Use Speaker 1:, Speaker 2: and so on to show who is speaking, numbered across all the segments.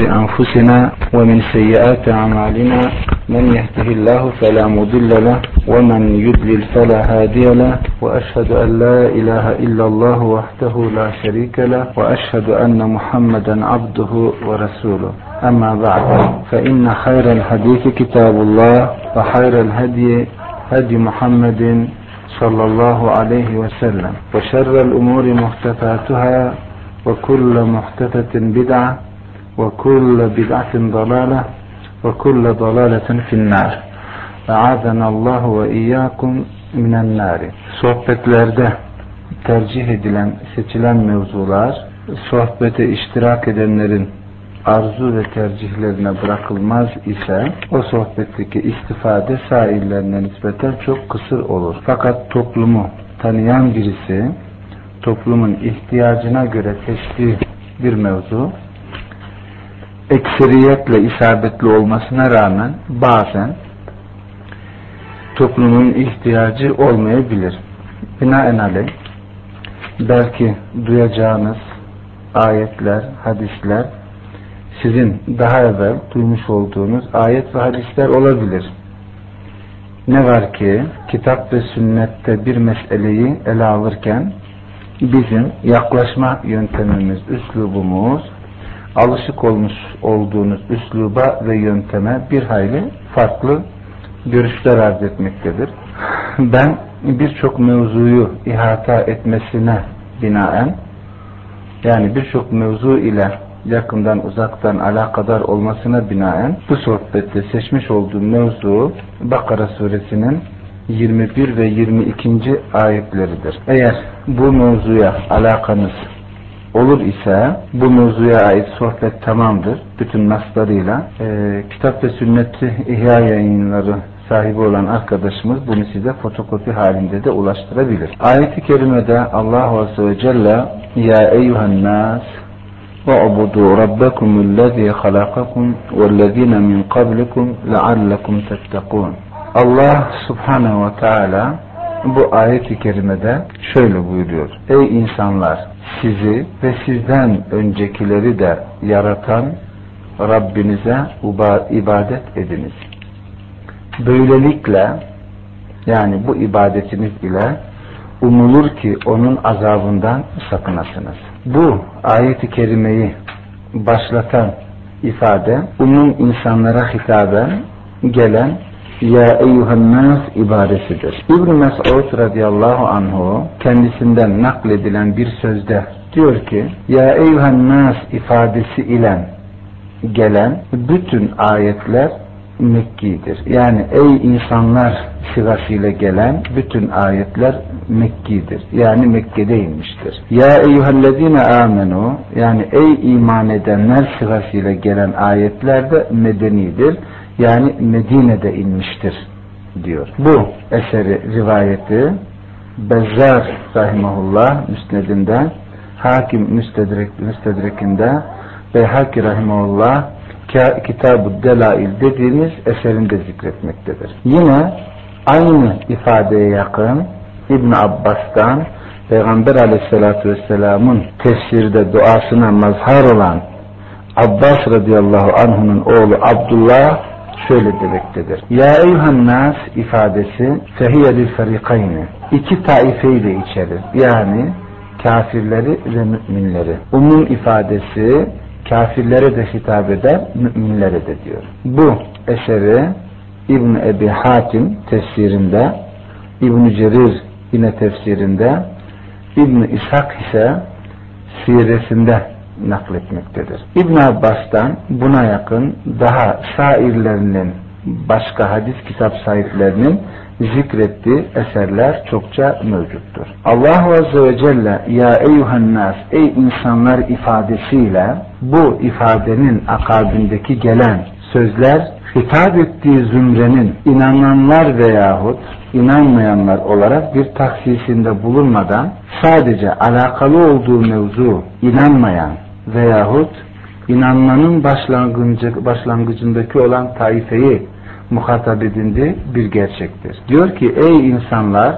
Speaker 1: أنفسنا ومن سيئات أعمالنا من يهده الله فلا مضل له ومن يضلل فلا هادي له وأشهد أن لا إله إلا الله وحده لا شريك له وأشهد أن محمدا عبده ورسوله. أما بعد فإن خير الحديث كتاب الله وخير الهدي هدي محمد صلى الله عليه وسلم وشر الأمور محدثاتها وكل محدثة بدعة وكل بدعة ضلالة وكل ضلالة في النار أعاذنا الله وإياكم من النار sohbetlerde tercih edilen, seçilen mevzular sohbete iştirak edenlerin arzu ve tercihlerine bırakılmaz ise o sohbetteki istifade sahillerine nispeten çok kısır olur. Fakat toplumu tanıyan birisi toplumun ihtiyacına göre seçtiği bir mevzu ekseriyetle isabetli olmasına rağmen bazen toplumun ihtiyacı olmayabilir. Binaenaleyh belki duyacağınız ayetler, hadisler sizin daha evvel duymuş olduğunuz ayet ve hadisler olabilir. Ne var ki kitap ve sünnette bir meseleyi ele alırken bizim yaklaşma yöntemimiz, üslubumuz alışık olmuş olduğunuz üsluba ve yönteme bir hayli farklı görüşler arz etmektedir. Ben birçok mevzuyu ihata etmesine binaen yani birçok mevzu ile yakından uzaktan alakadar olmasına binaen bu sohbette seçmiş olduğum mevzu Bakara suresinin 21 ve 22. ayetleridir. Eğer bu mevzuya alakanız olur ise bu mevzuya ait sohbet tamamdır. Bütün naslarıyla e, kitap ve sünneti ihya yayınları sahibi olan arkadaşımız bunu size fotokopi halinde de ulaştırabilir. Ayet-i kerimede Allah Azze ve Celle Ya eyyuhen nas وَعْبُدُوا رَبَّكُمُ الَّذ۪ي خَلَقَكُمْ وَالَّذ۪ينَ مِنْ قَبْلِكُمْ لَعَلَّكُمْ تَتَّقُونَ Allah Subhanahu ve Teala bu ayet-i kerimede şöyle buyuruyor. Ey insanlar Sizi ve sizden öncekileri de yaratan Rabbinize ibadet ediniz. Böylelikle yani bu ibadetiniz ile umulur ki onun azabından sakınasınız. Bu ayet-i kerimeyi başlatan ifade umum insanlara hitaben gelen ya eyyuhannas ibadesidir. İbn Mes'ud radıyallahu anhu kendisinden nakledilen bir sözde diyor ki ya eyyuhannas ifadesi ile gelen bütün ayetler Mekki'dir. Yani ey insanlar sigasıyla gelen bütün ayetler Mekki'dir. Yani Mekke'de inmiştir. Ya eyyühellezine amenu yani ey iman edenler sigasıyla gelen ayetler de medenidir. Yani Medine'de inmiştir diyor. Bu eseri rivayeti Bezzar rahimahullah müsnedinde Hakim müstedrek, müstedrekinde ve Haki rahimahullah Kitab-ı Delail dediğimiz eserinde zikretmektedir. Yine aynı ifadeye yakın İbn Abbas'tan Peygamber aleyhissalatü vesselamın tefsirde duasına mazhar olan Abbas radıyallahu anh'unun oğlu Abdullah şöyle demektedir. Ya eyhan nas ifadesi fehiye lil ferikayni. İki taifeyi de içerir. Yani kafirleri ve müminleri. Umum ifadesi kafirlere de hitap eder, müminlere de diyor. Bu eseri İbn Ebi Hatim tefsirinde, İbn Cerir yine tefsirinde, İbn İshak ise siresinde nakletmektedir. İbn Abbas'tan buna yakın daha şairlerinin başka hadis kitap sahiplerinin zikrettiği eserler çokça mevcuttur. Allah Azze ve Celle ya eyyuhen nas ey insanlar ifadesiyle bu ifadenin akabindeki gelen sözler hitap ettiği zümrenin inananlar veyahut inanmayanlar olarak bir taksisinde bulunmadan sadece alakalı olduğu mevzu inanmayan veyahut inanmanın başlangıcı, başlangıcındaki olan taifeyi muhatap edindi bir gerçektir. Diyor ki ey insanlar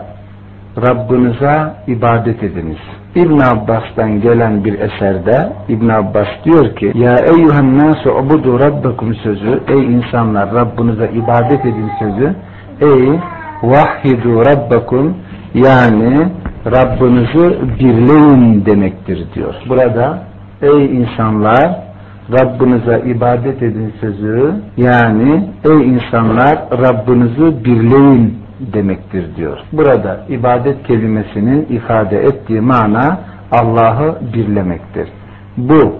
Speaker 1: Rabbinize ibadet ediniz. İbn Abbas'tan gelen bir eserde İbn Abbas diyor ki Ya eyyühen nasu ubudu rabbakum sözü ey insanlar Rabbinize ibadet edin sözü ey vahhidu rabbakum yani Rabbinizi birleyin demektir diyor. Burada ey insanlar Rabbinize ibadet edin sözü yani ey insanlar Rabbinizi birleyin demektir diyor. Burada ibadet kelimesinin ifade ettiği mana Allah'ı birlemektir. Bu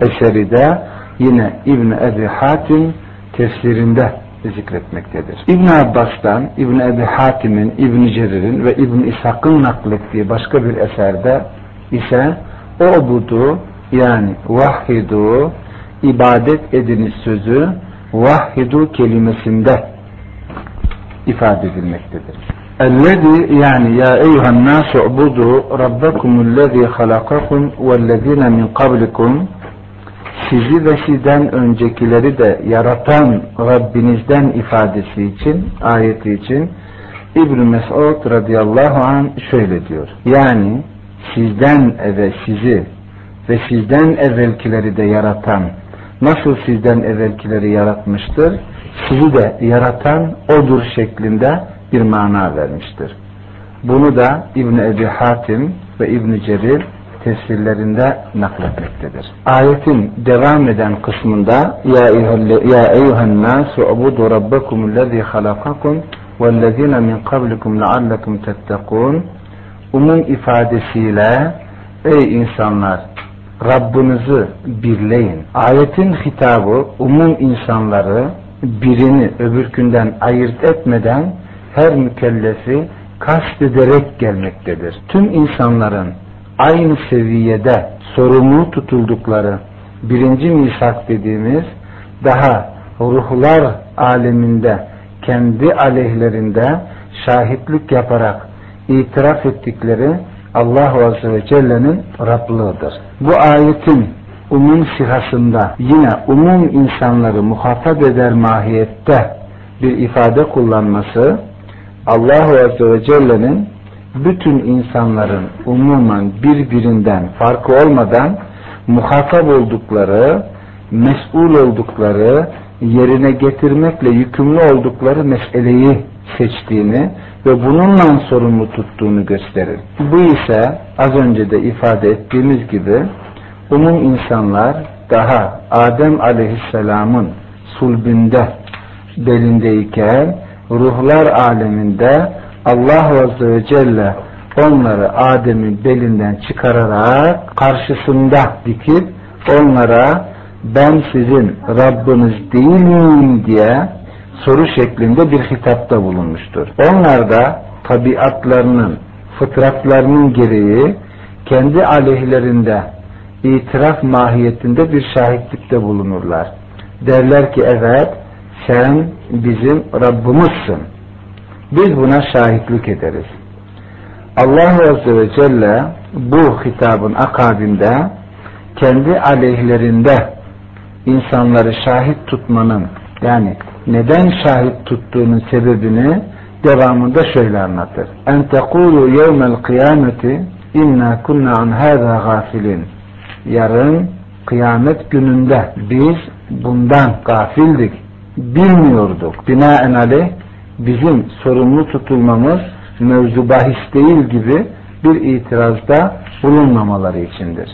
Speaker 1: eseri de yine İbn Ebi Hatim tefsirinde zikretmektedir. İbn Abbas'tan, İbn Ebi Hatim'in, İbn Cerir'in ve İbn İshak'ın naklettiği başka bir eserde ise o budu yani vahhidu ibadet ediniz sözü vahhidu kelimesinde ifade edilmektedir. Ellezî yani ya eyyuhan nâsu ubudu rabbekumullezî halakakum vellezîne min kablikum sizi ve sizden öncekileri de yaratan Rabbinizden ifadesi için, ayeti için İbn Mesud radıyallahu an şöyle diyor. Yani sizden ve sizi ve sizden evvelkileri de yaratan nasıl sizden evvelkileri yaratmıştır? Sizi de yaratan odur şeklinde bir mana vermiştir. Bunu da İbn Ebi Hatim ve İbn Cerir tefsirlerinde nakletmektedir. Ayetin devam eden kısmında Ya eyyuhen nasu ubudu rabbakum lezi halakakum vellezine min kablikum leallekum tettekun umum ifadesiyle ey insanlar Rabbinizi birleyin. Ayetin hitabı umum insanları birini öbürkünden ayırt etmeden her mükellefi kast ederek gelmektedir. Tüm insanların aynı seviyede sorumlu tutuldukları birinci misak dediğimiz daha ruhlar aleminde kendi aleyhlerinde şahitlik yaparak itiraf ettikleri Allah Azze ve Celle'nin Rablığıdır. Bu ayetin umum sihasında yine umum insanları muhatap eder mahiyette bir ifade kullanması Allah Azze ve Celle'nin bütün insanların umumen birbirinden farkı olmadan muhatap oldukları, mesul oldukları, yerine getirmekle yükümlü oldukları meseleyi seçtiğini ve bununla sorumlu tuttuğunu gösterir. Bu ise az önce de ifade ettiğimiz gibi umum insanlar daha Adem aleyhisselamın sulbünde belindeyken ruhlar aleminde Allah Azze ve Celle onları Adem'in belinden çıkararak karşısında dikip onlara ben sizin Rabbiniz değil miyim diye soru şeklinde bir hitapta bulunmuştur. Onlar da tabiatlarının, fıtratlarının gereği kendi aleyhlerinde itiraf mahiyetinde bir şahitlikte bulunurlar. Derler ki evet sen bizim Rabbimizsin. Biz buna şahitlik ederiz. Allah Azze ve Celle bu hitabın akabinde kendi aleyhlerinde insanları şahit tutmanın yani neden şahit tuttuğunun sebebini devamında şöyle anlatır. En tekulu yevmel kıyameti inna kunna an hâzâ gafilin. Yarın kıyamet gününde biz bundan gafildik, bilmiyorduk. Binaen aleyh bizim sorumlu tutulmamız mevzu bahis değil gibi bir itirazda bulunmamaları içindir.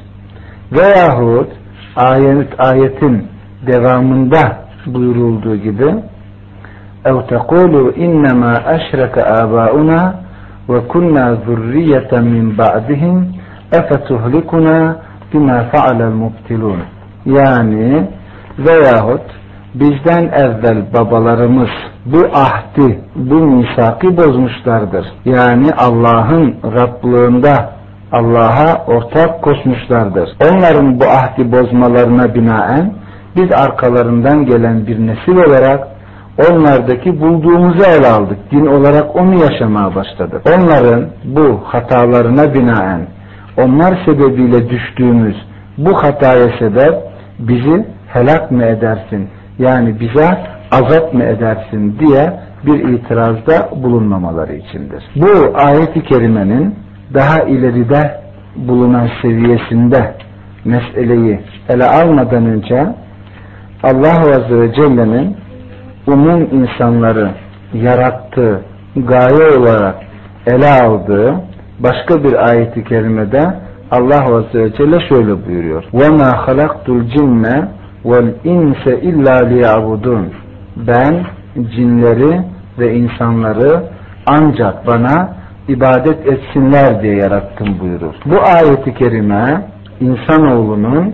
Speaker 1: Veyahut ayet, ayetin devamında buyurulduğu gibi اَوْ تَقُولُوا اِنَّمَا اَشْرَكَ آبَاؤُنَا وَكُنَّا ذُرِّيَّةً مِنْ بَعْدِهِمْ اَفَتُهْلِكُنَا بِمَا فَعَلَ الْمُبْتِلُونَ Yani veyahut bizden evvel babalarımız bu ahdi, bu misaki bozmuşlardır. Yani Allah'ın Rablığında Allah'a ortak koşmuşlardır. Onların bu ahdi bozmalarına binaen biz arkalarından gelen bir nesil olarak onlardaki bulduğumuzu ele aldık. Din olarak onu yaşamaya başladık. Onların bu hatalarına binaen onlar sebebiyle düştüğümüz bu hataya sebep bizi helak mı edersin? Yani bize azap mı edersin diye bir itirazda bulunmamaları içindir. Bu ayet-i kerimenin daha ileride bulunan seviyesinde meseleyi ele almadan önce Allah Azze ve Celle'nin umum insanları yarattığı gaye olarak ele aldığı başka bir ayeti kerimede Allah Azze ve Celle şöyle buyuruyor. وَمَا خَلَقْتُ الْجِنَّ وَالْاِنْسَ اِلَّا لِيَعْبُدُونَ Ben cinleri ve insanları ancak bana ibadet etsinler diye yarattım buyurur. Bu ayeti kerime insanoğlunun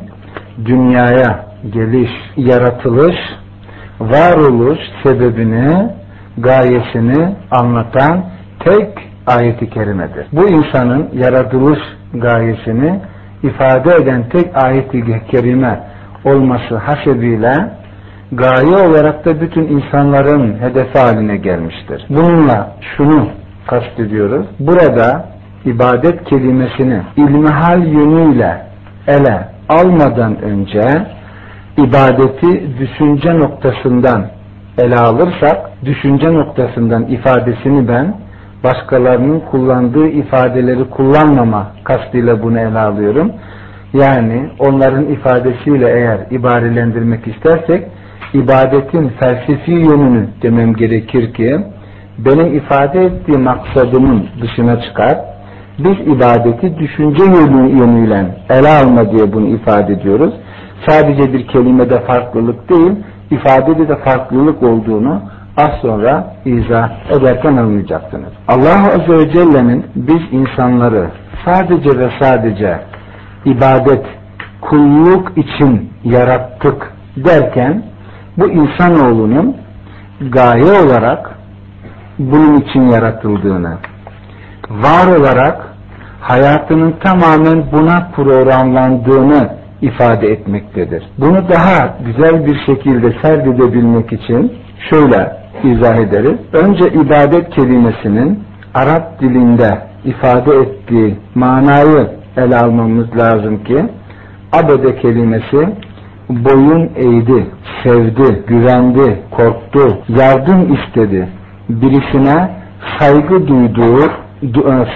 Speaker 1: dünyaya geliş, yaratılış, varoluş sebebini, gayesini anlatan tek ayeti kerimedir. Bu insanın yaratılış gayesini ifade eden tek ayeti kerime olması hasebiyle gaye olarak da bütün insanların hedefi haline gelmiştir. Bununla şunu kastediyoruz. Burada ibadet kelimesini ilmihal yönüyle ele almadan önce ibadeti düşünce noktasından ele alırsak, düşünce noktasından ifadesini ben başkalarının kullandığı ifadeleri kullanmama kastıyla bunu ele alıyorum. Yani onların ifadesiyle eğer ibarelendirmek istersek ibadetin felsefi yönünü demem gerekir ki benim ifade ettiğim maksadımın dışına çıkar. Biz ibadeti düşünce yönü, yönüyle ele alma diye bunu ifade ediyoruz. Sadece bir kelimede farklılık değil, ifadede de farklılık olduğunu az sonra izah ederken anlayacaksınız. Allah Azze ve Celle'nin biz insanları sadece ve sadece ibadet, kulluk için yarattık derken bu insanoğlunun gaye olarak bunun için yaratıldığını, var olarak hayatının tamamen buna programlandığını ifade etmektedir. Bunu daha güzel bir şekilde serdedebilmek için şöyle izah ederiz. Önce ibadet kelimesinin Arap dilinde ifade ettiği manayı ele almamız lazım ki abede kelimesi boyun eğdi, sevdi, güvendi, korktu, yardım istedi. Birisine saygı duyduğu,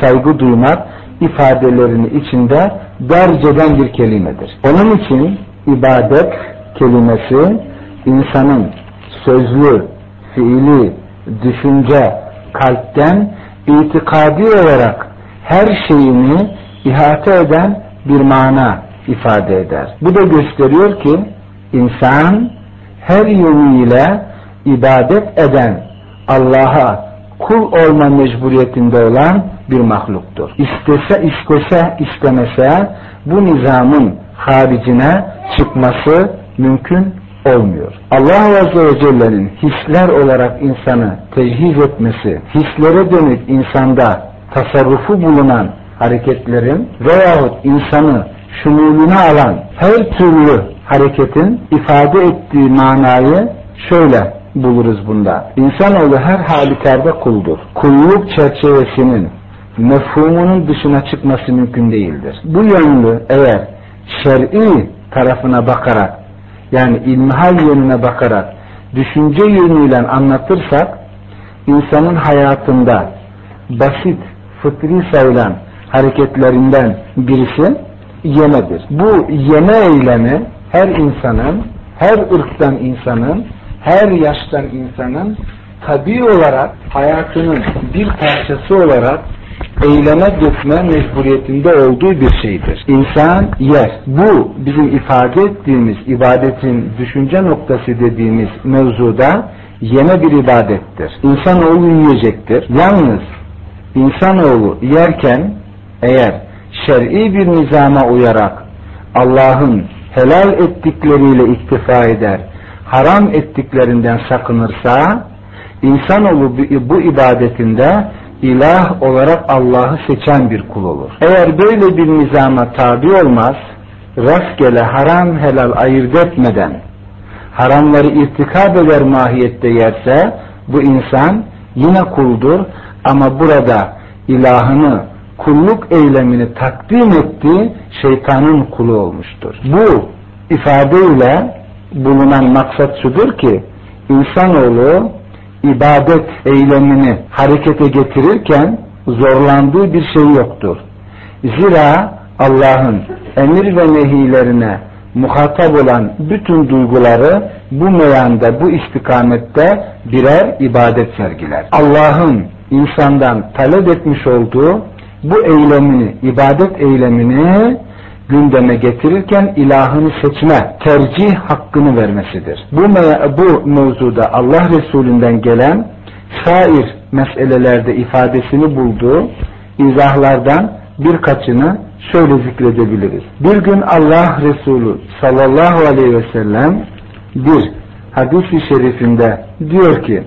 Speaker 1: saygı duymak ifadelerini içinde derceden bir kelimedir. Onun için ibadet kelimesi insanın sözlü, fiili, düşünce, kalpten itikadi olarak her şeyini ihate eden bir mana ifade eder. Bu da gösteriyor ki insan her yönüyle ibadet eden Allah'a kul olma mecburiyetinde olan bir mahluktur. İstese istese istemese bu nizamın haricine çıkması mümkün olmuyor. Allah Azze ve Celle'nin hisler olarak insanı tecihiz etmesi, hislere dönük insanda tasarrufu bulunan hareketlerin veyahut insanı şumuluna alan her türlü hareketin ifade ettiği manayı şöyle buluruz bunda. İnsanoğlu her halükarda kuldur. Kulluk çerçevesinin mefhumunun dışına çıkması mümkün değildir. Bu yönlü eğer şer'i tarafına bakarak yani ilmihal yönüne bakarak düşünce yönüyle anlatırsak insanın hayatında basit, fıtri sayılan hareketlerinden birisi yemedir. Bu yeme eylemi her insanın, her ırktan insanın, her yaştan insanın tabi olarak hayatının bir parçası olarak eyleme dökme mecburiyetinde olduğu bir şeydir. İnsan yer. Bu bizim ifade ettiğimiz ibadetin düşünce noktası dediğimiz mevzuda yeme bir ibadettir. İnsanoğlu yiyecektir. Yalnız insanoğlu yerken eğer şer'i bir nizama uyarak Allah'ın helal ettikleriyle iktifa eder, haram ettiklerinden sakınırsa, insanoğlu bu ibadetinde ilah olarak Allah'ı seçen bir kul olur. Eğer böyle bir nizama tabi olmaz, rastgele haram helal ayırt etmeden haramları irtikab eder mahiyette yerse bu insan yine kuldur ama burada ilahını kulluk eylemini takdim ettiği şeytanın kulu olmuştur. Bu ifadeyle bulunan maksat şudur ki insanoğlu ibadet eylemini harekete getirirken zorlandığı bir şey yoktur. Zira Allah'ın emir ve nehilerine muhatap olan bütün duyguları bu meyanda, bu istikamette birer ibadet sergiler. Allah'ın insandan talep etmiş olduğu bu eylemini, ibadet eylemini gündeme getirirken ilahını seçme, tercih hakkını vermesidir. Bu, bu mevzuda Allah Resulünden gelen şair meselelerde ifadesini bulduğu izahlardan birkaçını şöyle zikredebiliriz. Bir gün Allah Resulü sallallahu aleyhi ve sellem bir hadis-i şerifinde diyor ki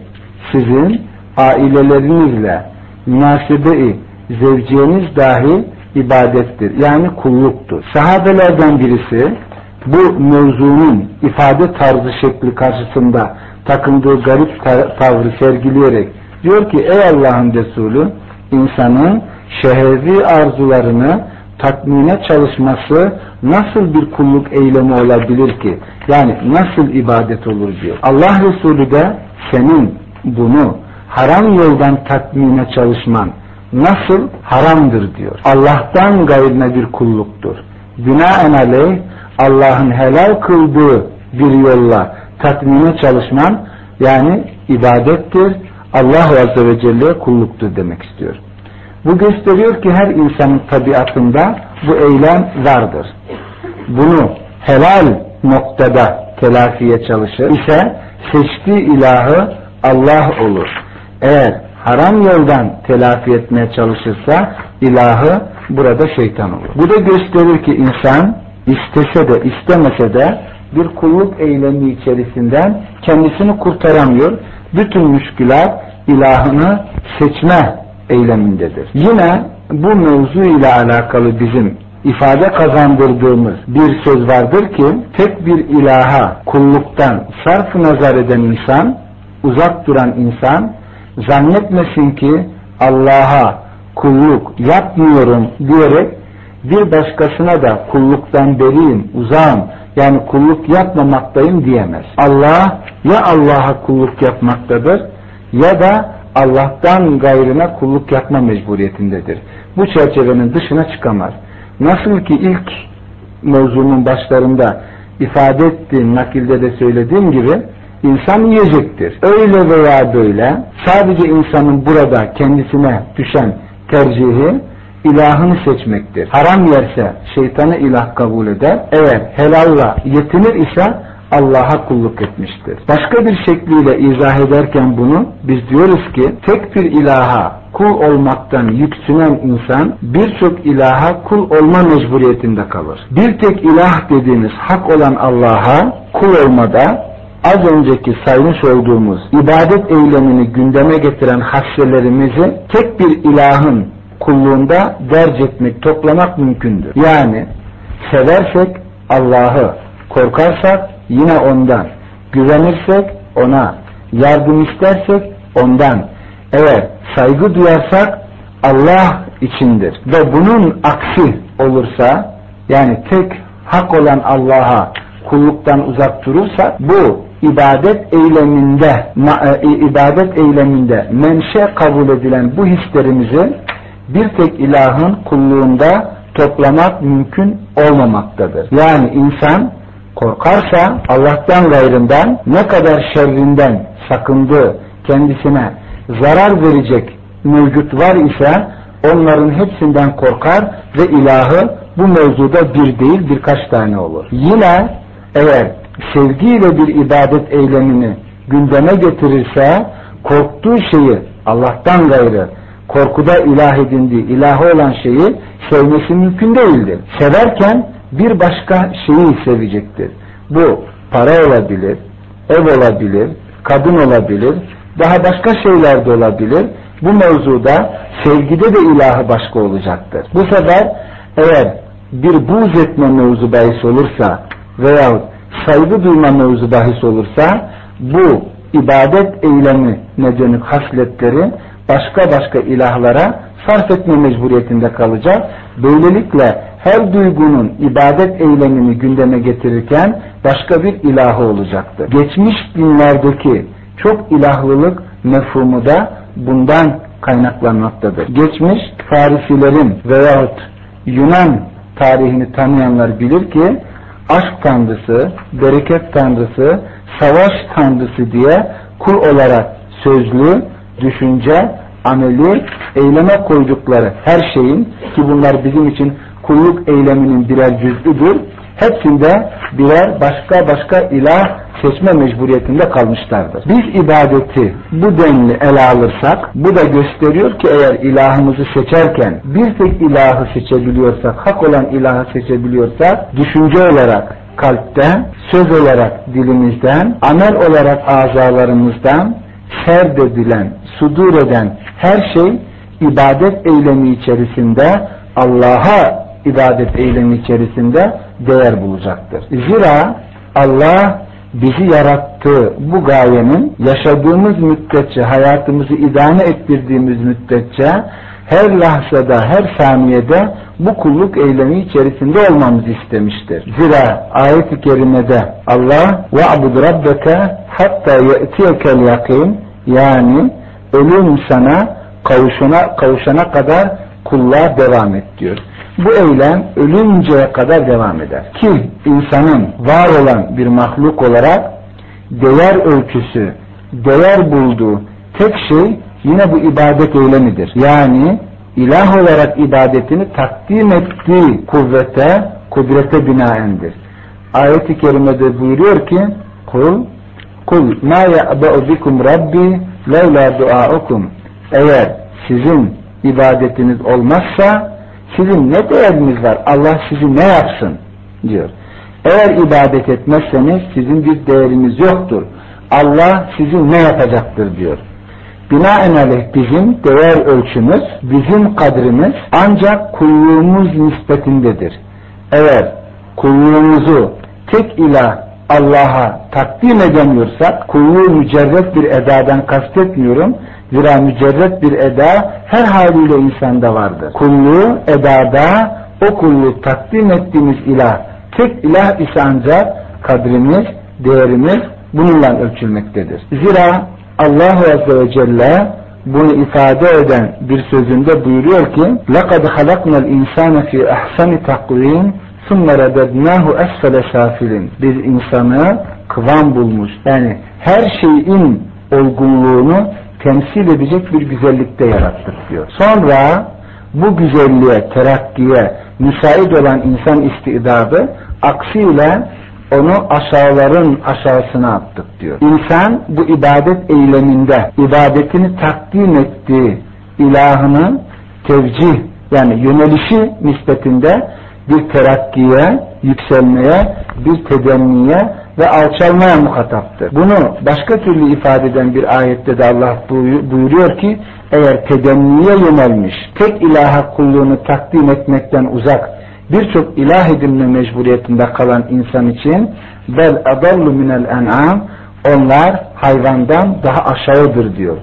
Speaker 1: sizin ailelerinizle münasebe-i zevciyeniz dahi ibadettir. Yani kulluktur. Sahabelerden birisi bu mevzunun ifade tarzı şekli karşısında takındığı garip tavrı sergileyerek diyor ki ey Allah'ın Resulü insanın şehri arzularını tatmine çalışması nasıl bir kulluk eylemi olabilir ki? Yani nasıl ibadet olur diyor. Allah Resulü de senin bunu haram yoldan tatmine çalışman nasıl haramdır diyor. Allah'tan gayrına bir kulluktur. Binaenaleyh Allah'ın helal kıldığı bir yolla tatmine çalışman yani ibadettir. Allah Azze ve Celle kulluktur demek istiyor. Bu gösteriyor ki her insanın tabiatında bu eylem vardır. Bunu helal noktada telafiye çalışır ise seçtiği ilahı Allah olur. Eğer haram yoldan telafi etmeye çalışırsa ilahı burada şeytan olur. Bu da gösterir ki insan istese de istemese de bir kulluk eylemi içerisinden kendisini kurtaramıyor. Bütün müşkülat ilahını seçme eylemindedir. Yine bu mevzu ile alakalı bizim ifade kazandırdığımız bir söz vardır ki tek bir ilaha kulluktan sarf nazar eden insan, uzak duran insan zannetmesin ki Allah'a kulluk yapmıyorum diyerek bir başkasına da kulluktan beriyim, uzağım yani kulluk yapmamaktayım diyemez. Allah ya Allah'a kulluk yapmaktadır ya da Allah'tan gayrına kulluk yapma mecburiyetindedir. Bu çerçevenin dışına çıkamaz. Nasıl ki ilk mevzunun başlarında ifade ettiğim nakilde de söylediğim gibi insan yiyecektir. Öyle veya böyle sadece insanın burada kendisine düşen tercihi ilahını seçmektir. Haram yerse şeytanı ilah kabul eder. Eğer helalla yetinir ise Allah'a kulluk etmiştir. Başka bir şekliyle izah ederken bunu biz diyoruz ki tek bir ilaha kul olmaktan yüksünen insan birçok ilaha kul olma mecburiyetinde kalır. Bir tek ilah dediğimiz hak olan Allah'a kul olmada az önceki saymış olduğumuz ibadet eylemini gündeme getiren hasselerimizi tek bir ilahın kulluğunda derc etmek, toplamak mümkündür. Yani seversek Allah'ı, korkarsak yine ondan, güvenirsek ona, yardım istersek ondan, eğer saygı duyarsak Allah içindir. Ve bunun aksi olursa yani tek hak olan Allah'a kulluktan uzak durursa bu ibadet eyleminde e, ibadet eyleminde menşe kabul edilen bu hislerimizi bir tek ilahın kulluğunda toplamak mümkün olmamaktadır. Yani insan korkarsa Allah'tan gayrından ne kadar şerrinden sakındığı kendisine zarar verecek mevcut var ise onların hepsinden korkar ve ilahı bu mevzuda bir değil birkaç tane olur. Yine eğer sevgiyle bir ibadet eylemini gündeme getirirse korktuğu şeyi Allah'tan gayrı korkuda ilah edindiği ilahı olan şeyi sevmesi mümkün değildir. Severken bir başka şeyi sevecektir. Bu para olabilir, ev olabilir, kadın olabilir, daha başka şeyler de olabilir. Bu mevzuda sevgide de ilahı başka olacaktır. Bu sefer eğer bir buz etme mevzu bahis olursa veya saygı duyma mevzu bahis olursa bu ibadet eylemi dönük hasletleri başka başka ilahlara sarf etme mecburiyetinde kalacak. Böylelikle her duygunun ibadet eylemini gündeme getirirken başka bir ilahı olacaktır. Geçmiş dinlerdeki çok ilahlılık mefhumu da bundan kaynaklanmaktadır. Geçmiş Farisilerin veyahut Yunan tarihini tanıyanlar bilir ki aşk tanrısı, bereket tanrısı, savaş tanrısı diye kul olarak sözlü, düşünce, ameli, eyleme koydukları her şeyin ki bunlar bizim için kulluk eyleminin birer cüz'üdür. Hepsinde birer başka başka ilah seçme mecburiyetinde kalmışlardır. Biz ibadeti bu denli ele alırsak bu da gösteriyor ki eğer ilahımızı seçerken bir tek ilahı seçebiliyorsak, hak olan ilahı seçebiliyorsak düşünce olarak kalpten, söz olarak dilimizden, amel olarak azalarımızdan serdedilen, sudur eden her şey ibadet eylemi içerisinde Allah'a ibadet eylemi içerisinde değer bulacaktır. Zira Allah bizi yarattığı bu gayenin yaşadığımız müddetçe, hayatımızı idame ettirdiğimiz müddetçe her lahzada, her saniyede bu kulluk eylemi içerisinde olmamızı istemiştir. Zira ayet-i kerimede Allah وَعْبُدْ رَبَّكَ hatta يَأْتِيَكَ yakin yani ölüm sana kavuşana, kavuşana kadar kulluğa devam et diyor. Bu eylem ölünceye kadar devam eder. Ki insanın var olan bir mahluk olarak değer ölçüsü, değer bulduğu tek şey yine bu ibadet eylemidir. Yani ilah olarak ibadetini takdim ettiği kuvvete, kudrete binaendir. Ayet-i kerimede buyuruyor ki kul kul ma ya'ba'u bikum rabbi levla duaukum eğer sizin ibadetiniz olmazsa sizin ne değeriniz var? Allah sizi ne yapsın? diyor. Eğer ibadet etmezseniz sizin bir değeriniz yoktur. Allah sizi ne yapacaktır diyor. Binaenaleyh bizim değer ölçümüz, bizim kadrimiz ancak kulluğumuz nispetindedir. Eğer kulluğumuzu tek ilah Allah'a takdim edemiyorsak, kulluğu mücerret bir edadan kastetmiyorum, Zira mücerret bir eda her haliyle insanda vardır. Kulluğu edada o kulluğu takdim ettiğimiz ilah, tek ilah ise ancak kadrimiz, değerimiz bununla ölçülmektedir. Zira Allah Azze ve Celle bunu ifade eden bir sözünde buyuruyor ki لَقَدْ خَلَقْنَا الْاِنْسَانَ فِي اَحْسَنِ تَقْوِيمٍ ثُمَّ رَدَدْنَاهُ اَسْفَلَ شَافِلٍ Biz insanı kıvam bulmuş. Yani her şeyin olgunluğunu temsil edecek bir güzellikte yarattık diyor. Sonra bu güzelliğe, terakkiye müsait olan insan istidadı aksiyle onu aşağıların aşağısına attık diyor. İnsan bu ibadet eyleminde ibadetini takdim ettiği ilahını tevcih yani yönelişi nispetinde bir terakkiye, yükselmeye, bir tedenniye ve alçalmaya muhataptır. Bunu başka türlü ifade eden bir ayette de Allah buyuruyor ki eğer tedenniye yönelmiş, tek ilaha kulluğunu takdim etmekten uzak, birçok ilah edinme mecburiyetinde kalan insan için bel adallu minel en'am onlar hayvandan daha aşağıdır diyor.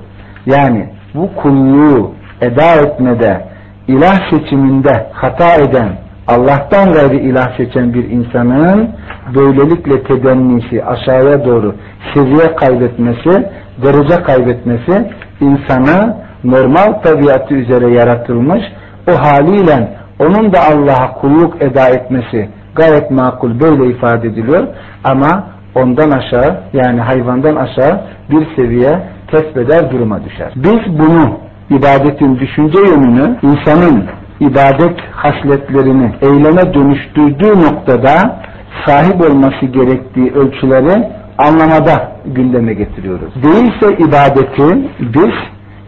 Speaker 1: Yani bu kulluğu eda etmede, ilah seçiminde hata eden, Allah'tan gayri ilah seçen bir insanın böylelikle tedennisi aşağıya doğru seviye kaybetmesi, derece kaybetmesi insana normal tabiatı üzere yaratılmış o haliyle onun da Allah'a kulluk eda etmesi gayet makul böyle ifade ediliyor ama ondan aşağı yani hayvandan aşağı bir seviye kesbeder duruma düşer. Biz bunu ibadetin düşünce yönünü insanın ibadet hasletlerini eyleme dönüştürdüğü noktada sahip olması gerektiği ölçüleri anlamada gündeme getiriyoruz. Değilse ibadeti biz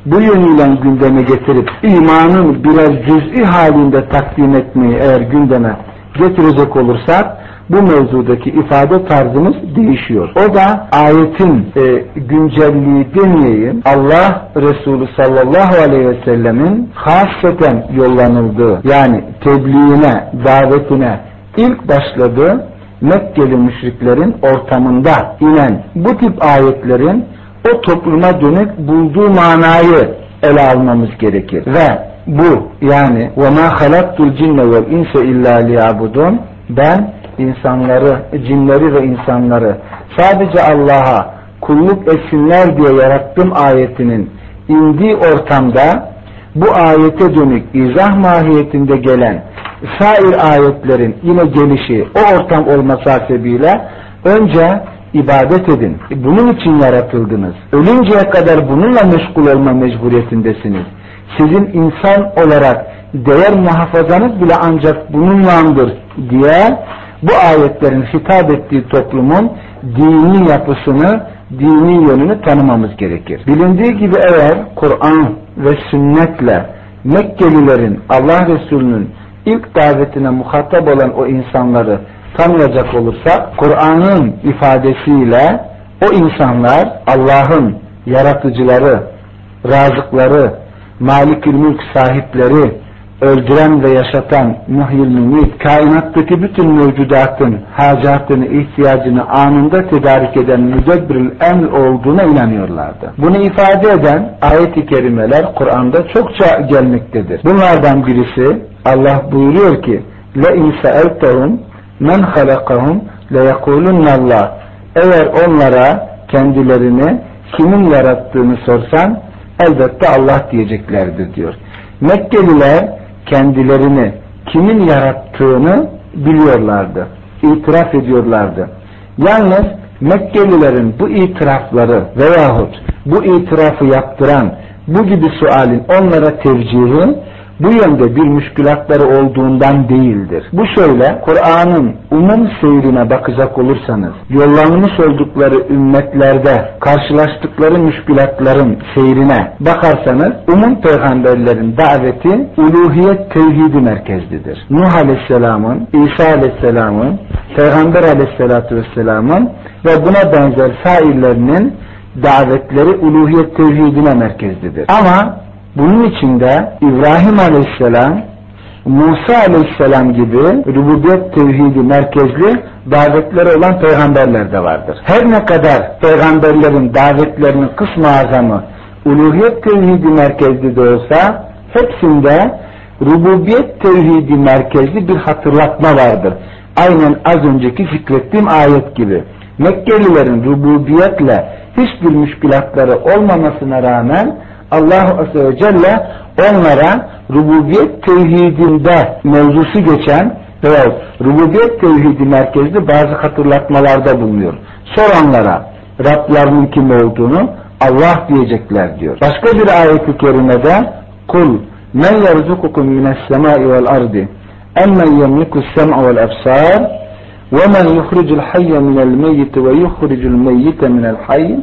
Speaker 1: bu yönüyle gündeme getirip imanın birer cüz'i halinde takdim etmeyi eğer gündeme getirecek olursak bu mevzudaki ifade tarzımız değişiyor. O da ayetin e, güncelliği demeyeyim. Allah Resulü sallallahu aleyhi ve sellemin hasreten yollanıldığı yani tebliğine, davetine ilk başladığı Mekkeli müşriklerin ortamında inen bu tip ayetlerin o topluma dönük bulduğu manayı ele almamız gerekir. Ve bu yani وَمَا خَلَقْتُ الْجِنَّ وَالْاِنْسَ اِلَّا لِيَعْبُدُونَ Ben insanları, cinleri ve insanları sadece Allah'a kulluk etsinler diye yarattım ayetinin indiği ortamda bu ayete dönük izah mahiyetinde gelen sair ayetlerin yine gelişi o ortam olması hasebiyle önce ibadet edin. Bunun için yaratıldınız. Ölünceye kadar bununla meşgul olma mecburiyetindesiniz. Sizin insan olarak değer muhafazanız bile ancak bununlandır diye bu ayetlerin hitap ettiği toplumun dini yapısını, dini yönünü tanımamız gerekir. Bilindiği gibi eğer Kur'an ve sünnetle Mekkelilerin Allah Resulü'nün ilk davetine muhatap olan o insanları tanıyacak olursak Kur'an'ın ifadesiyle o insanlar Allah'ın yaratıcıları, razıkları, malikül mülk sahipleri, öldüren ve yaşatan muhyil mümit, kainattaki bütün mevcudatın hacatını, ihtiyacını anında tedarik eden müdebbirül emr olduğuna inanıyorlardı. Bunu ifade eden ayet-i kerimeler Kur'an'da çokça gelmektedir. Bunlardan birisi Allah buyuruyor ki لَاِنْ سَأَلْتَهُمْ مَنْ خَلَقَهُمْ لَيَقُولُنَّ اللّٰهِ Eğer onlara kendilerini kimin yarattığını sorsan elbette Allah diyeceklerdir diyor. Mekkeliler kendilerini kimin yarattığını biliyorlardı. İtiraf ediyorlardı. Yalnız Mekkelilerin bu itirafları veyahut bu itirafı yaptıran bu gibi sualin onlara tevcihi bu yönde bir müşkülatları olduğundan değildir. Bu şöyle, Kur'an'ın umum seyrine bakacak olursanız, yollanmış oldukları ümmetlerde karşılaştıkları müşkülatların seyrine bakarsanız, umum peygamberlerin daveti uluhiyet tevhidi merkezlidir. Nuh Aleyhisselam'ın, İsa Aleyhisselam'ın, Peygamber Aleyhisselatü Vesselam'ın ve buna benzer sairlerinin davetleri uluhiyet tevhidine merkezlidir. Ama bunun içinde İbrahim Aleyhisselam, Musa Aleyhisselam gibi rububiyet tevhidi merkezli davetleri olan peygamberler de vardır. Her ne kadar peygamberlerin davetlerinin kısmı azamı uluhiyet tevhidi merkezli de olsa hepsinde rububiyet tevhidi merkezli bir hatırlatma vardır. Aynen az önceki zikrettiğim ayet gibi. Mekkelilerin rububiyetle hiçbir müşkilatları olmamasına rağmen Allah Azze ve Celle onlara rububiyet tevhidinde mevzusu geçen veya rububiyet tevhidi merkezli bazı hatırlatmalarda bulunuyor. Soranlara Rablarının kim olduğunu Allah diyecekler diyor. Başka bir ayet-i kerimede kul men yerzukukum mines semai vel ardi emmen yemlikus sem'a vel absar ve men yuhricul hayye minel meyyiti ve yuhricul meyyite minel hayy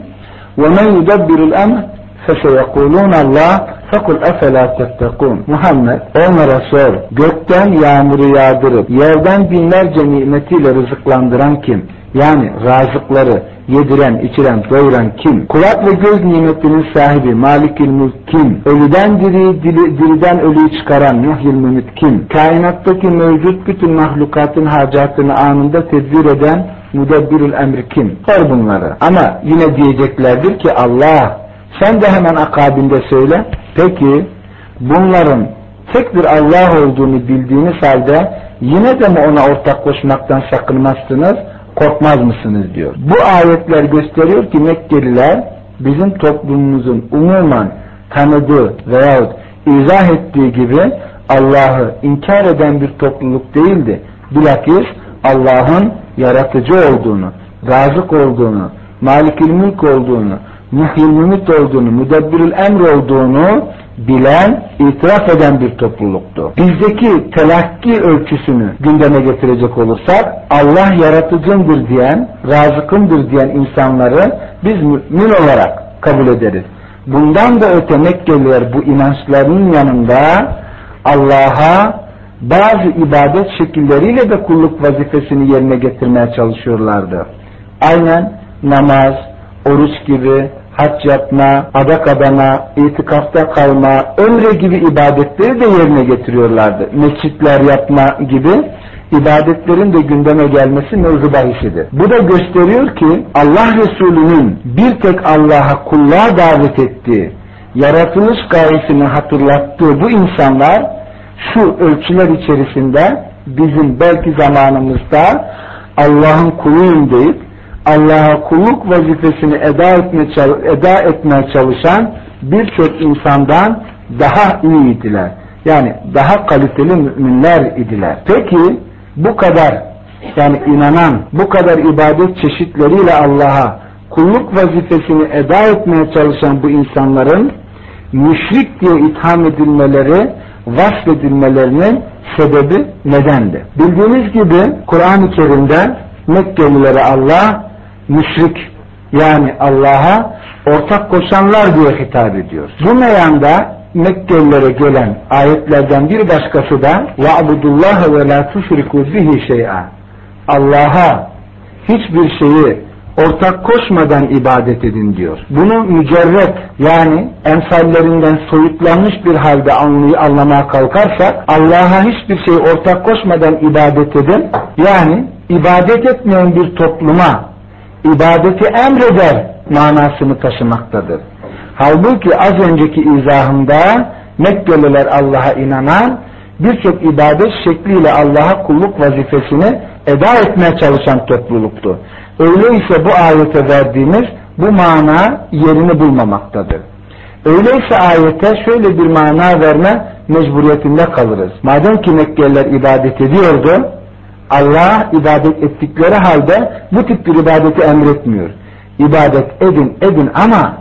Speaker 1: ve men yudebbiru'l emr فَسَيَقُولُونَ اللّٰهِ فَقُلْ اَفَلَا تَتَّقُونَ Muhammed onlara sor. Gökten yağmuru yağdırıp yerden binlerce nimetiyle rızıklandıran kim? Yani razıkları yediren, içiren, doyuran kim? Kulak ve göz nimetinin sahibi Malikil Mulk kim? Ölüden diri, diri, diriden ölüyü çıkaran Muhyil Mümit kim? Kainattaki mevcut bütün mahlukatın hacatını anında tedbir eden Mudebbirül Emri kim? Sor bunları. Ama yine diyeceklerdir ki Allah sen de hemen akabinde söyle. Peki bunların tek bir Allah olduğunu bildiğiniz halde yine de mi ona ortak koşmaktan sakınmazsınız, korkmaz mısınız diyor. Bu ayetler gösteriyor ki Mekkeliler bizim toplumumuzun umuman tanıdığı veyahut izah ettiği gibi Allah'ı inkar eden bir topluluk değildi. Bilakis Allah'ın yaratıcı olduğunu, razık olduğunu, malikil mülk olduğunu, muhyil mümit olduğunu, müdebbirül emr olduğunu bilen, itiraf eden bir topluluktu. Bizdeki telakki ölçüsünü gündeme getirecek olursak, Allah yaratıcımdır diyen, razıkımdır diyen insanları biz mümin olarak kabul ederiz. Bundan da öte Mekkeliler bu inançlarının yanında Allah'a bazı ibadet şekilleriyle de kulluk vazifesini yerine getirmeye çalışıyorlardı. Aynen namaz, oruç gibi, hac yapma, adak adama, itikafta kalma, ömre gibi ibadetleri de yerine getiriyorlardı. Mescitler yapma gibi ibadetlerin de gündeme gelmesi mevzu bahisidir. Bu da gösteriyor ki Allah Resulü'nün bir tek Allah'a kulluğa davet ettiği, yaratılış gayesini hatırlattığı bu insanlar şu ölçüler içerisinde bizim belki zamanımızda Allah'ın kuluyum deyip Allah'a kulluk vazifesini eda, etme, eda etmeye çalışan birçok insandan daha iyiydiler. Yani daha kaliteli müminler idiler. Peki bu kadar yani inanan bu kadar ibadet çeşitleriyle Allah'a kulluk vazifesini eda etmeye çalışan bu insanların müşrik diye itham edilmeleri, vasfedilmelerinin sebebi nedendi? Bildiğiniz gibi Kur'an-ı Kerim'de Mekkelilere Allah müşrik yani Allah'a ortak koşanlar diye hitap ediyor. Bu meyanda Mekkelilere gelen ayetlerden bir başkası da وَعْبُدُ اللّٰهَ وَلَا تُشْرِكُوا بِهِ شَيْئًا Allah'a hiçbir şeyi ortak koşmadan ibadet edin diyor. Bunu mücerret yani emsallerinden soyutlanmış bir halde anlayı anlamaya kalkarsak Allah'a hiçbir şey ortak koşmadan ibadet edin. Yani ibadet etmeyen bir topluma ibadeti emreder manasını taşımaktadır. Halbuki az önceki izahımda Mekkeliler Allah'a inanan birçok ibadet şekliyle Allah'a kulluk vazifesini eda etmeye çalışan topluluktu. Öyleyse bu ayete verdiğimiz bu mana yerini bulmamaktadır. Öyleyse ayete şöyle bir mana verme mecburiyetinde kalırız. Madem ki Mekkeliler ibadet ediyordu, Allah ibadet ettikleri halde bu tip bir ibadeti emretmiyor. İbadet edin edin ama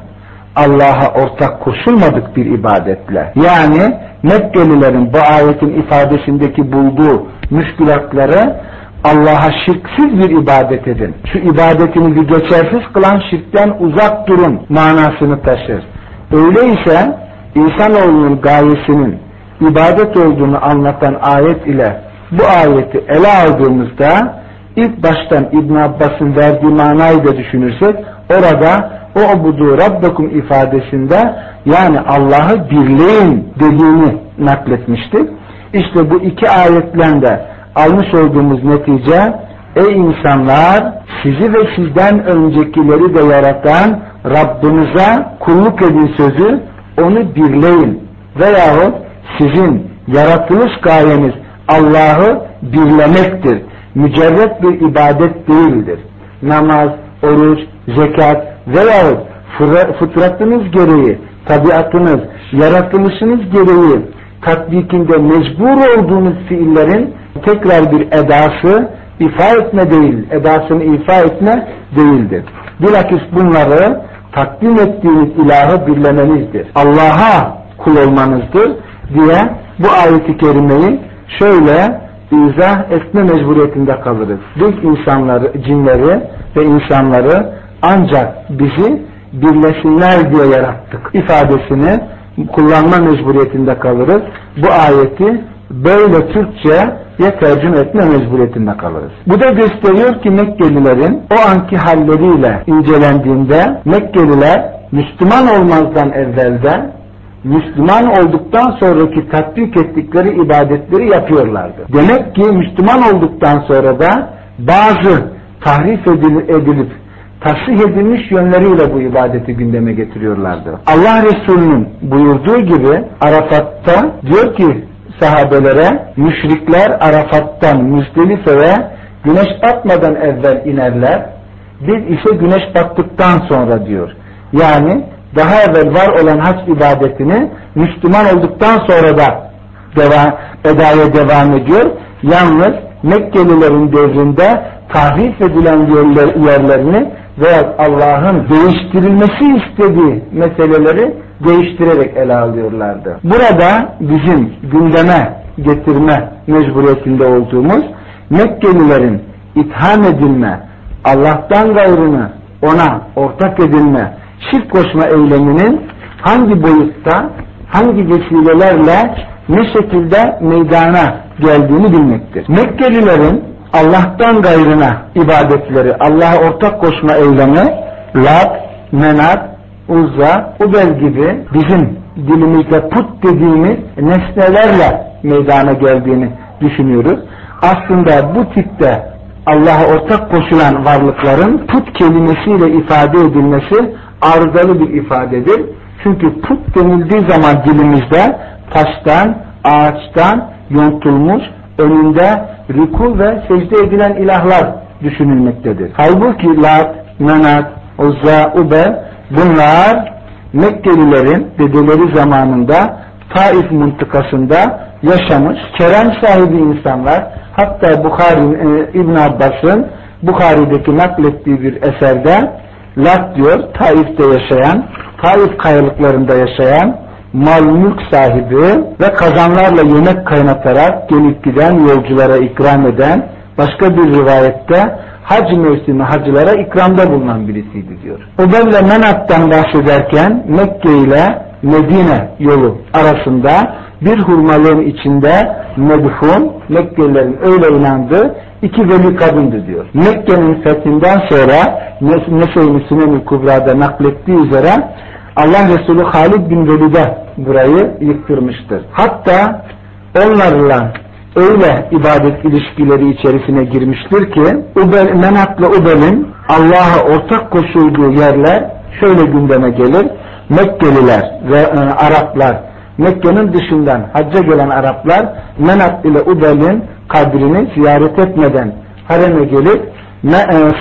Speaker 1: Allah'a ortak koşulmadık bir ibadetle. Yani Mekkelilerin bu ayetin ifadesindeki bulduğu müşkülatları Allah'a şirksiz bir ibadet edin. Şu ibadetinizi geçersiz kılan şirkten uzak durun manasını taşır. Öyleyse insanoğlunun gayesinin ibadet olduğunu anlatan ayet ile bu ayeti ele aldığımızda ilk baştan İbn Abbas'ın verdiği manayı da düşünürsek orada o budu rabbekum ifadesinde yani Allah'ı birleyin dediğini nakletmiştik. İşte bu iki ayetle de almış olduğumuz netice ey insanlar sizi ve sizden öncekileri de yaratan Rabbinize kulluk edin sözü onu birleyin veyahut sizin yaratılış gayeniz Allah'ı birlemektir. Mücerret bir ibadet değildir. Namaz, oruç, zekat veyahut fıtratınız gereği, tabiatınız, yaratılışınız gereği tatbikinde mecbur olduğunuz fiillerin tekrar bir edası ifa etme değil, edasını ifa etme değildir. Bilakis bunları takdim ettiğiniz ilahı birlemenizdir. Allah'a kul olmanızdır diye bu ayeti kerimeyi şöyle izah etme mecburiyetinde kalırız. Biz insanları, cinleri ve insanları ancak bizi birleşinler diye yarattık ifadesini kullanma mecburiyetinde kalırız. Bu ayeti böyle Türkçe ya tercüme etme mecburiyetinde kalırız. Bu da gösteriyor ki Mekkelilerin o anki halleriyle incelendiğinde Mekkeliler Müslüman olmazdan evvelde Müslüman olduktan sonraki tatbik ettikleri ibadetleri yapıyorlardı. Demek ki Müslüman olduktan sonra da bazı tahrif edilip tasih edilmiş yönleriyle bu ibadeti gündeme getiriyorlardı. Allah Resulü'nün buyurduğu gibi Arafat'ta diyor ki sahabelere müşrikler Arafat'tan Müzdelife'ye güneş batmadan evvel inerler. Biz ise güneş battıktan sonra diyor. Yani daha evvel var olan hac ibadetini Müslüman olduktan sonra da devam, edaya devam ediyor. Yalnız Mekkelilerin devrinde tahrif edilen yerler, yerlerini veya Allah'ın değiştirilmesi istediği meseleleri değiştirerek ele alıyorlardı. Burada bizim gündeme getirme mecburiyetinde olduğumuz Mekkelilerin itham edilme, Allah'tan gayrını ona ortak edilme, şirk koşma eyleminin hangi boyutta, hangi vesilelerle ne şekilde meydana geldiğini bilmektir. Mekkelilerin Allah'tan gayrına ibadetleri, Allah'a ortak koşma eylemi, Lat, Menat, Uzza, Ubel gibi bizim dilimizde put dediğimiz nesnelerle meydana geldiğini düşünüyoruz. Aslında bu tipte Allah'a ortak koşulan varlıkların put kelimesiyle ifade edilmesi arızalı bir ifadedir. Çünkü put denildiği zaman dilimizde taştan, ağaçtan yontulmuş, önünde rükû ve secde edilen ilahlar düşünülmektedir. Halbuki Lat, Menat, Uzza, Ube bunlar Mekkelilerin dedeleri zamanında Taif mıntıkasında yaşamış kerem sahibi insanlar hatta Bukhari, e, İbn Abbas'ın Bukhari'deki naklettiği bir eserde Lat diyor Taif'te yaşayan Taif kayalıklarında yaşayan mal mülk sahibi ve kazanlarla yemek kaynatarak gelip giden yolculara ikram eden başka bir rivayette hac mevsimi hacılara ikramda bulunan birisiydi diyor. Ubelle Menat'tan bahsederken Mekke ile Medine yolu arasında bir hurmalığın içinde medfun Mekkelilerin öyle inandığı iki veli kadındı diyor. Mekke'nin fethinden sonra Nese'yi Sünen-i Kubra'da naklettiği üzere Allah Resulü Halid bin Velid'e burayı yıktırmıştır. Hatta onlarla öyle ibadet ilişkileri içerisine girmiştir ki Ubel, Menat'la Ubel'in Allah'a ortak koşulduğu yerler şöyle gündeme gelir. Mekkeliler ve e, Araplar Mekke'nin dışından hacca gelen Araplar Menat ile Ubel'in kabrini ziyaret etmeden hareme gelip e,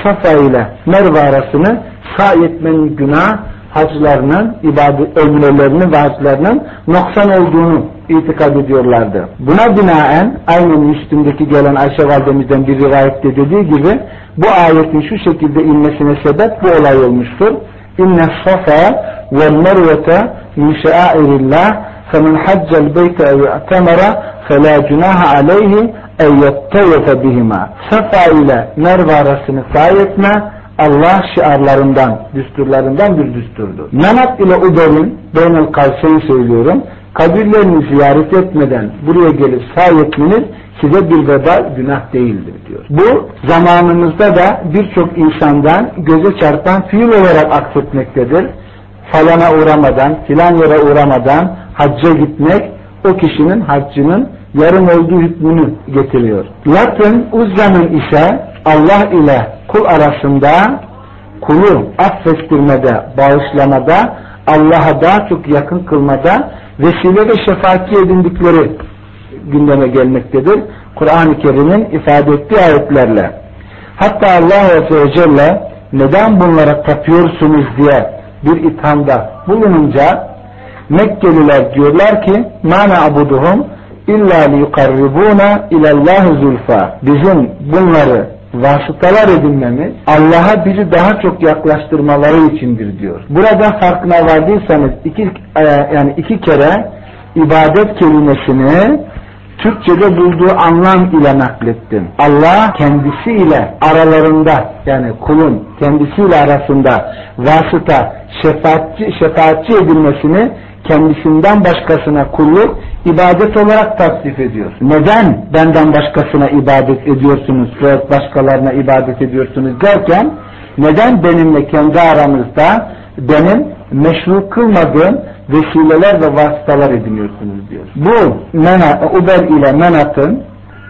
Speaker 1: Safa ile Merve arasını sağ etmenin günah haclarının, ibadet ömrelerinin ve haclarının noksan olduğunu itikad ediyorlardı. Buna binaen aynen üstündeki gelen Ayşe validemizden bir rivayette dediği gibi bu ayetin şu şekilde inmesine sebep bu olay olmuştur. İnne safa ve mervete min şairillah فَمَنْ حَجَّ الْبَيْتَ اَوْ اَعْتَمَرَ فَلَا جُنَاهَ عَلَيْهِ eyyetteyete bihima. Safa ile Merve arasını sahi etme. Allah şiarlarından, düsturlarından bir düsturdu. Nanat ile Uber'in, Beynel Kavse'yi söylüyorum, kabirlerini ziyaret etmeden buraya gelip sahi etmeniz size bir veba günah değildir diyor. Bu zamanımızda da birçok insandan göze çarpan fiil olarak aksetmektedir. Falana uğramadan, filan yere uğramadan hacca gitmek o kişinin haccının yarım olduğu hükmünü getiriyor. Latın, Uzza'nın ise Allah ile kul arasında kulu affettirmede, bağışlamada, Allah'a daha çok yakın kılmada vesile ve şefaatçi edindikleri gündeme gelmektedir. Kur'an-ı Kerim'in ifade ettiği ayetlerle. Hatta Allah Azze ve Celle neden bunlara tapıyorsunuz diye bir ithamda bulununca Mekkeliler diyorlar ki mana abuduhum İlla liyukarribuna ilallahi zulfa. Bizim bunları vasıtalar edinmemiz Allah'a bizi daha çok yaklaştırmaları içindir diyor. Burada farkına vardıysanız iki, e, yani iki kere ibadet kelimesini Türkçe'de bulduğu anlam ile naklettim. Allah kendisi ile aralarında yani kulun kendisiyle arasında vasıta, şefaatçi, şefaatçi edilmesini kendisinden başkasına kulluk ibadet olarak tasdif ediyor. Neden benden başkasına ibadet ediyorsunuz ve başkalarına ibadet ediyorsunuz derken neden benimle kendi aramızda benim meşru kılmadığım vesileler ve vasıtalar ediniyorsunuz diyor. Bu mena, Uber ile Menat'ın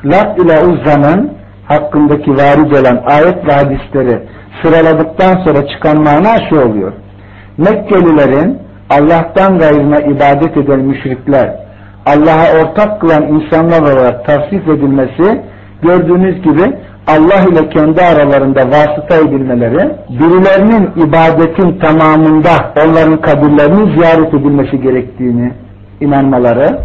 Speaker 1: Lat ile Uzza'nın hakkındaki varid olan ayet ve hadisleri sıraladıktan sonra çıkan mana şu oluyor. Mekkelilerin Allah'tan gayrına ibadet eden müşrikler, Allah'a ortak kılan insanlar olarak tavsif edilmesi, gördüğünüz gibi Allah ile kendi aralarında vasıta edilmeleri, birilerinin ibadetin tamamında onların kabirlerinin ziyaret edilmesi gerektiğini inanmaları,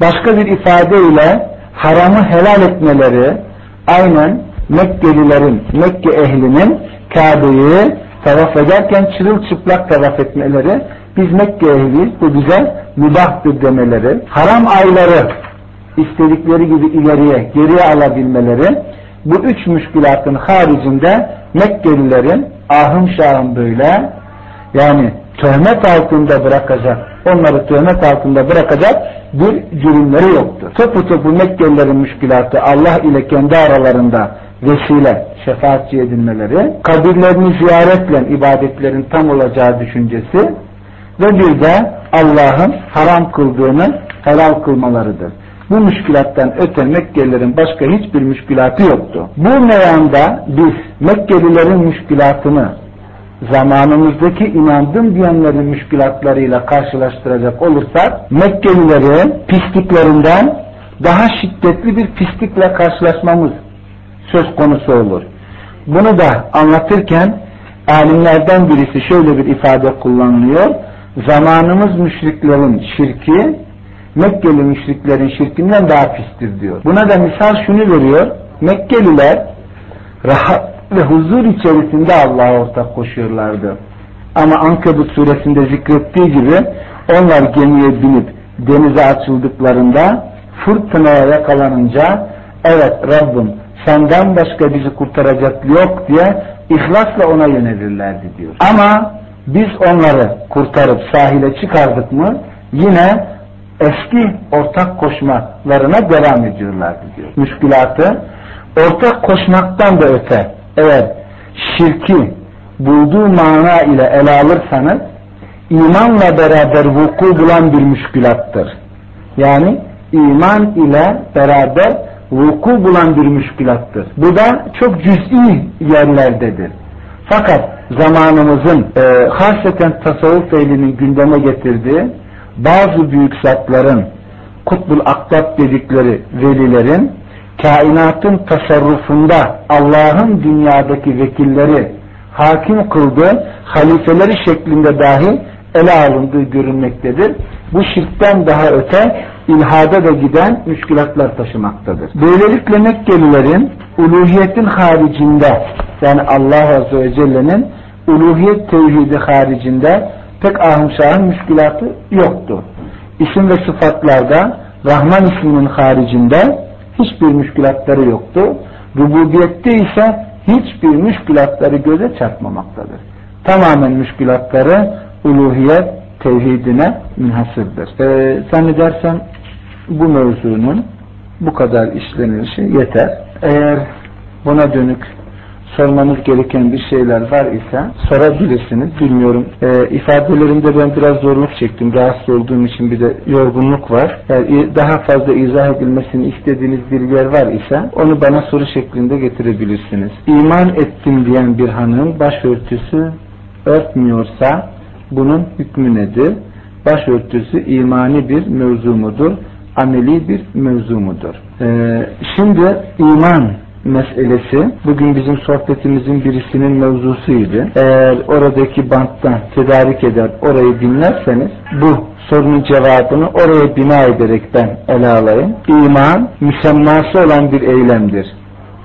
Speaker 1: başka bir ifadeyle haramı helal etmeleri, aynen Mekkelilerin, Mekke ehlinin Kabe'yi tavaf ederken çırılçıplak tavaf etmeleri biz Mekke ehliyiz bu bize mübahtır demeleri, haram ayları istedikleri gibi ileriye geriye alabilmeleri, bu üç müşkülatın haricinde Mekkelilerin ahım şahım böyle yani töhmet altında bırakacak, onları töhmet altında bırakacak bir cürümleri yoktur. Topu topu Mekkelilerin müşkülatı Allah ile kendi aralarında vesile, şefaatçi edinmeleri, kabirlerini ziyaretle ibadetlerin tam olacağı düşüncesi ve bir de Allah'ın haram kıldığını helal kılmalarıdır. Bu müşkilattan öte Mekkelilerin başka hiçbir müşkilatı yoktu. Bu meyanda biz Mekkelilerin müşkilatını zamanımızdaki inandım diyenlerin müşkilatlarıyla karşılaştıracak olursak Mekkelilerin pisliklerinden daha şiddetli bir pislikle karşılaşmamız söz konusu olur. Bunu da anlatırken alimlerden birisi şöyle bir ifade kullanılıyor. Zamanımız müşriklerin şirki Mekkeli müşriklerin şirkinden daha pistir diyor. Buna da misal şunu veriyor. Mekkeliler rahat ve huzur içerisinde Allah'a ortak koşuyorlardı. Ama Ankebut suresinde zikrettiği gibi onlar gemiye binip denize açıldıklarında fırtınaya yakalanınca evet Rabbim senden başka bizi kurtaracak yok diye ihlasla ona yönelirlerdi diyor. Ama biz onları kurtarıp sahile çıkardık mı yine eski ortak koşmalarına devam ediyorlardı diyor. Müşkülatı ortak koşmaktan da öte eğer şirki bulduğu mana ile ele alırsanız imanla beraber vuku bulan bir müşkülattır. Yani iman ile beraber vuku bulan bir müşkülattır. Bu da çok cüz'i yerlerdedir. Fakat zamanımızın e, hasreten tasavvuf ehlinin gündeme getirdiği bazı büyük zatların kutbul aktab dedikleri velilerin kainatın tasarrufunda Allah'ın dünyadaki vekilleri hakim kıldığı halifeleri şeklinde dahi ele alındığı görünmektedir. Bu şirkten daha öte ilhada da giden müşkilatlar taşımaktadır. Böylelikle Mekkelilerin uluhiyetin haricinde yani Allah Azze ve Celle'nin uluhiyet tevhidi haricinde pek ahımşahın müşkilatı yoktu. İsim ve sıfatlarda Rahman isminin haricinde hiçbir müşkilatları yoktu. Rububiyette ise hiçbir müşkilatları göze çarpmamaktadır. Tamamen müşkilatları uluhiyet tevhidine münhasırdır. Ee, zannedersem bu mevzunun bu kadar işlenilişi yeter. Eğer buna dönük sormanız gereken bir şeyler var ise sorabilirsiniz. Bilmiyorum. E, ifadelerimde ben biraz zorluk çektim. Rahatsız olduğum için bir de yorgunluk var. Eğer daha fazla izah edilmesini istediğiniz bir yer var ise onu bana soru şeklinde getirebilirsiniz. İman ettim diyen bir hanım başörtüsü örtmüyorsa bunun hükmü nedir? Başörtüsü imani bir mevzu mudur? Ameli bir mevzu mudur? Ee, şimdi iman meselesi bugün bizim sohbetimizin birisinin mevzusuydu. Eğer oradaki banttan tedarik eder orayı dinlerseniz bu sorunun cevabını oraya bina ederek ben ele alayım. İman müsemması olan bir eylemdir.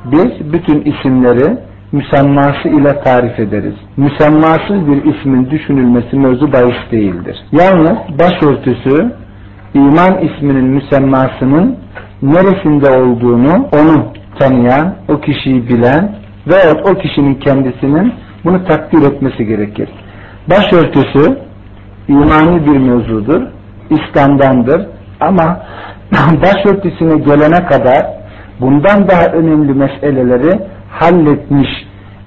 Speaker 1: Biz bütün isimleri müsemması ile tarif ederiz. Müsemmasız bir ismin düşünülmesi mevzu bahis değildir. Yalnız başörtüsü iman isminin müsemmasının neresinde olduğunu onu tanıyan, o kişiyi bilen veyahut o kişinin kendisinin bunu takdir etmesi gerekir. Başörtüsü imani bir mevzudur, İslam'dandır ama başörtüsüne gelene kadar bundan daha önemli meseleleri halletmiş.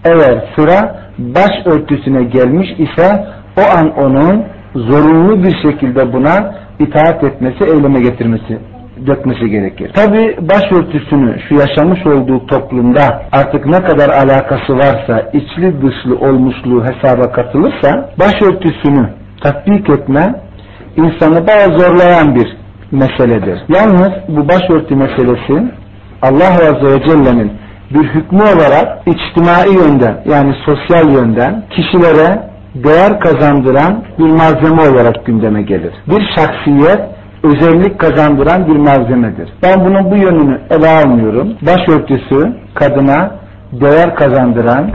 Speaker 1: Eğer sıra başörtüsüne gelmiş ise o an onun zorunlu bir şekilde buna itaat etmesi, eyleme getirmesi dökmesi gerekir. Tabi başörtüsünü şu yaşamış olduğu toplumda artık ne kadar alakası varsa içli dışlı olmuşluğu hesaba katılırsa başörtüsünü tatbik etme insanı bayağı zorlayan bir meseledir. Yalnız bu başörtü meselesi Allah Azze ve Celle'nin bir hükmü olarak içtimai yönden yani sosyal yönden kişilere değer kazandıran bir malzeme olarak gündeme gelir. Bir şahsiyet özellik kazandıran bir malzemedir. Ben bunun bu yönünü ele almıyorum. Başörtüsü kadına değer kazandıran,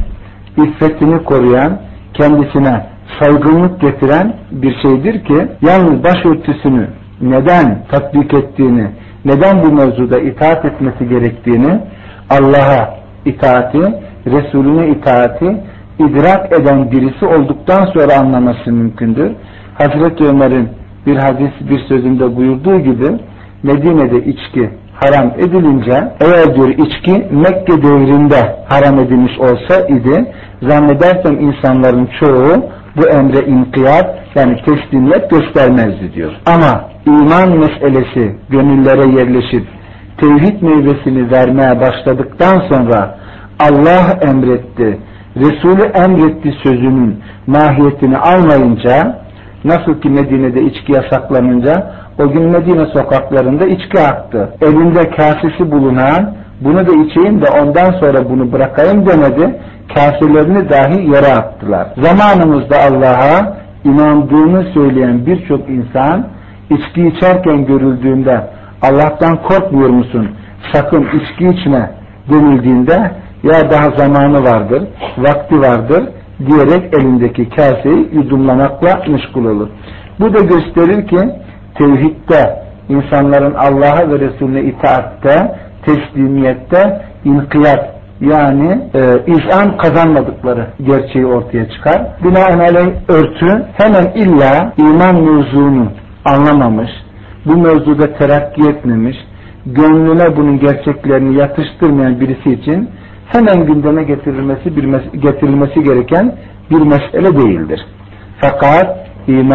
Speaker 1: iffetini koruyan, kendisine saygınlık getiren bir şeydir ki yalnız başörtüsünü neden tatbik ettiğini, neden bu mevzuda itaat etmesi gerektiğini Allah'a itaati, Resulüne itaati idrak eden birisi olduktan sonra anlaması mümkündür. Hazreti Ömer'in bir hadis bir sözünde buyurduğu gibi Medine'de içki haram edilince eğer diyor içki Mekke devrinde haram edilmiş olsa idi zannedersem insanların çoğu bu emre inkiyat yani teslimiyet göstermezdi diyor. Ama iman meselesi gönüllere yerleşip tevhid meyvesini vermeye başladıktan sonra Allah emretti, Resulü emretti sözünün mahiyetini almayınca Nasıl ki Medine'de içki yasaklanınca o gün Medine sokaklarında içki aktı. Elinde kasesi bulunan bunu da içeyim de ondan sonra bunu bırakayım demedi. Kafirlerini dahi yere attılar. Zamanımızda Allah'a inandığını söyleyen birçok insan içki içerken görüldüğünde Allah'tan korkmuyor musun? Sakın içki içme denildiğinde ya daha zamanı vardır, vakti vardır diyerek elindeki kaseyi yudumlamakla meşgul olur. Bu da gösterir ki tevhidde insanların Allah'a ve Resulüne itaatte, teslimiyette, inkiyat yani e, izan kazanmadıkları gerçeği ortaya çıkar. Binaenaleyh örtü hemen illa iman mevzunu anlamamış, bu mevzuda terakki etmemiş, gönlüne bunun gerçeklerini yatıştırmayan birisi için hemen gündeme getirilmesi, getirilmesi gereken bir mesele değildir. Fakat iman